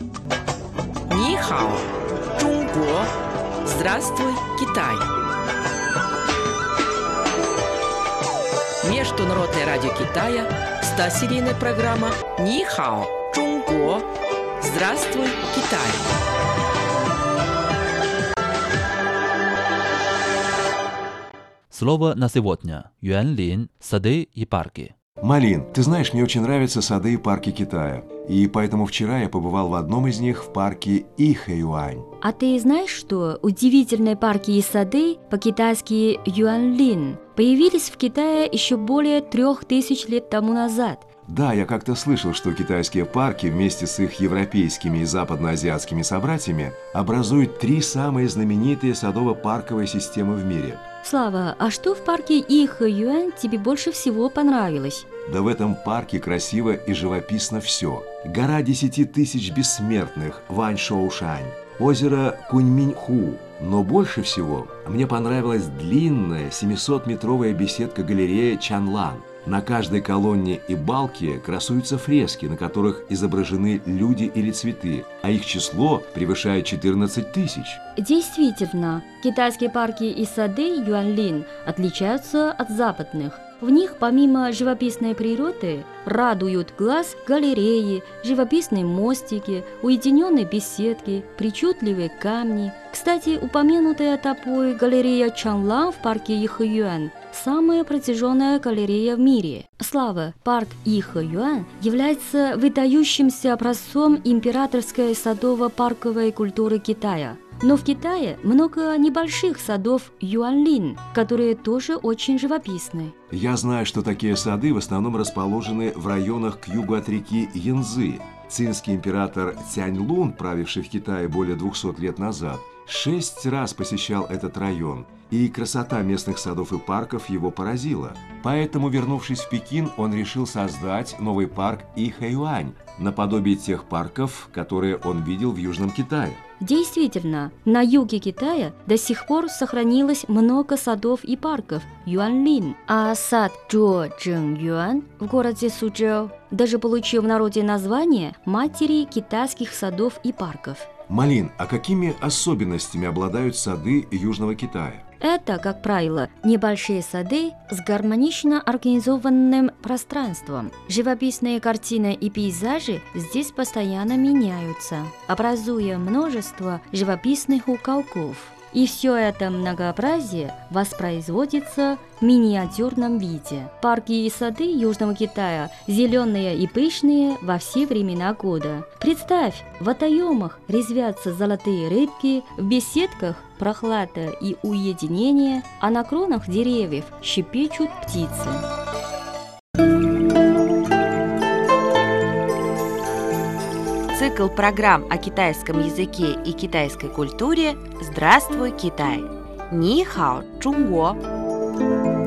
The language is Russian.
Нихао, Чунго, Здравствуй, Китай. Международное радио Китая, 100-серийная программа Нихао, Чунго, Здравствуй, Китай. Слово на сегодня. Юанлин, сады и парки. Малин, ты знаешь, мне очень нравятся сады и парки Китая. И поэтому вчера я побывал в одном из них в парке Ихэюань. А ты знаешь, что удивительные парки и сады, по-китайски Юанлин, появились в Китае еще более трех тысяч лет тому назад? Да, я как-то слышал, что китайские парки вместе с их европейскими и западноазиатскими собратьями образуют три самые знаменитые садово-парковые системы в мире. Слава, а что в парке Ихэюань тебе больше всего понравилось? Да в этом парке красиво и живописно все. Гора десяти тысяч бессмертных Вань Шоушань, озеро Куньминьху. Но больше всего мне понравилась длинная 700-метровая беседка-галерея Чанлан. На каждой колонне и балке красуются фрески, на которых изображены люди или цветы, а их число превышает 14 тысяч. Действительно, китайские парки и сады Юанлин отличаются от западных. В них помимо живописной природы радуют глаз галереи, живописные мостики, уединенные беседки, причудливые камни. Кстати, упомянутая тобой галерея Чанлан в парке Ихэюань – самая протяженная галерея в мире. Слава, парк Ихэюань является выдающимся образцом императорской садово-парковой культуры Китая – но в Китае много небольших садов Юанлин, которые тоже очень живописны. Я знаю, что такие сады в основном расположены в районах к югу от реки Янзы. Цинский император Цянь-Лун, правивший в Китае более 200 лет назад, шесть раз посещал этот район, и красота местных садов и парков его поразила. Поэтому, вернувшись в Пекин, он решил создать новый парк Ихэюань, наподобие тех парков, которые он видел в Южном Китае. Действительно, на юге Китая до сих пор сохранилось много садов и парков Юанлин, а сад Чжо Юан в городе Сузhou даже получил в народе название матери китайских садов и парков. Малин, а какими особенностями обладают сады Южного Китая? Это, как правило, небольшие сады с гармонично организованным пространством. Живописные картины и пейзажи здесь постоянно меняются, образуя множество живописных уголков. И все это многообразие воспроизводится в миниатюрном виде. Парки и сады Южного Китая зеленые и пышные во все времена года. Представь, в водоемах резвятся золотые рыбки, в беседках прохлада и уединение, а на кронах деревьев щепечут птицы. Цикл программ о китайском языке и китайской культуре «Здравствуй, Китай!» Ни хао, Чунго!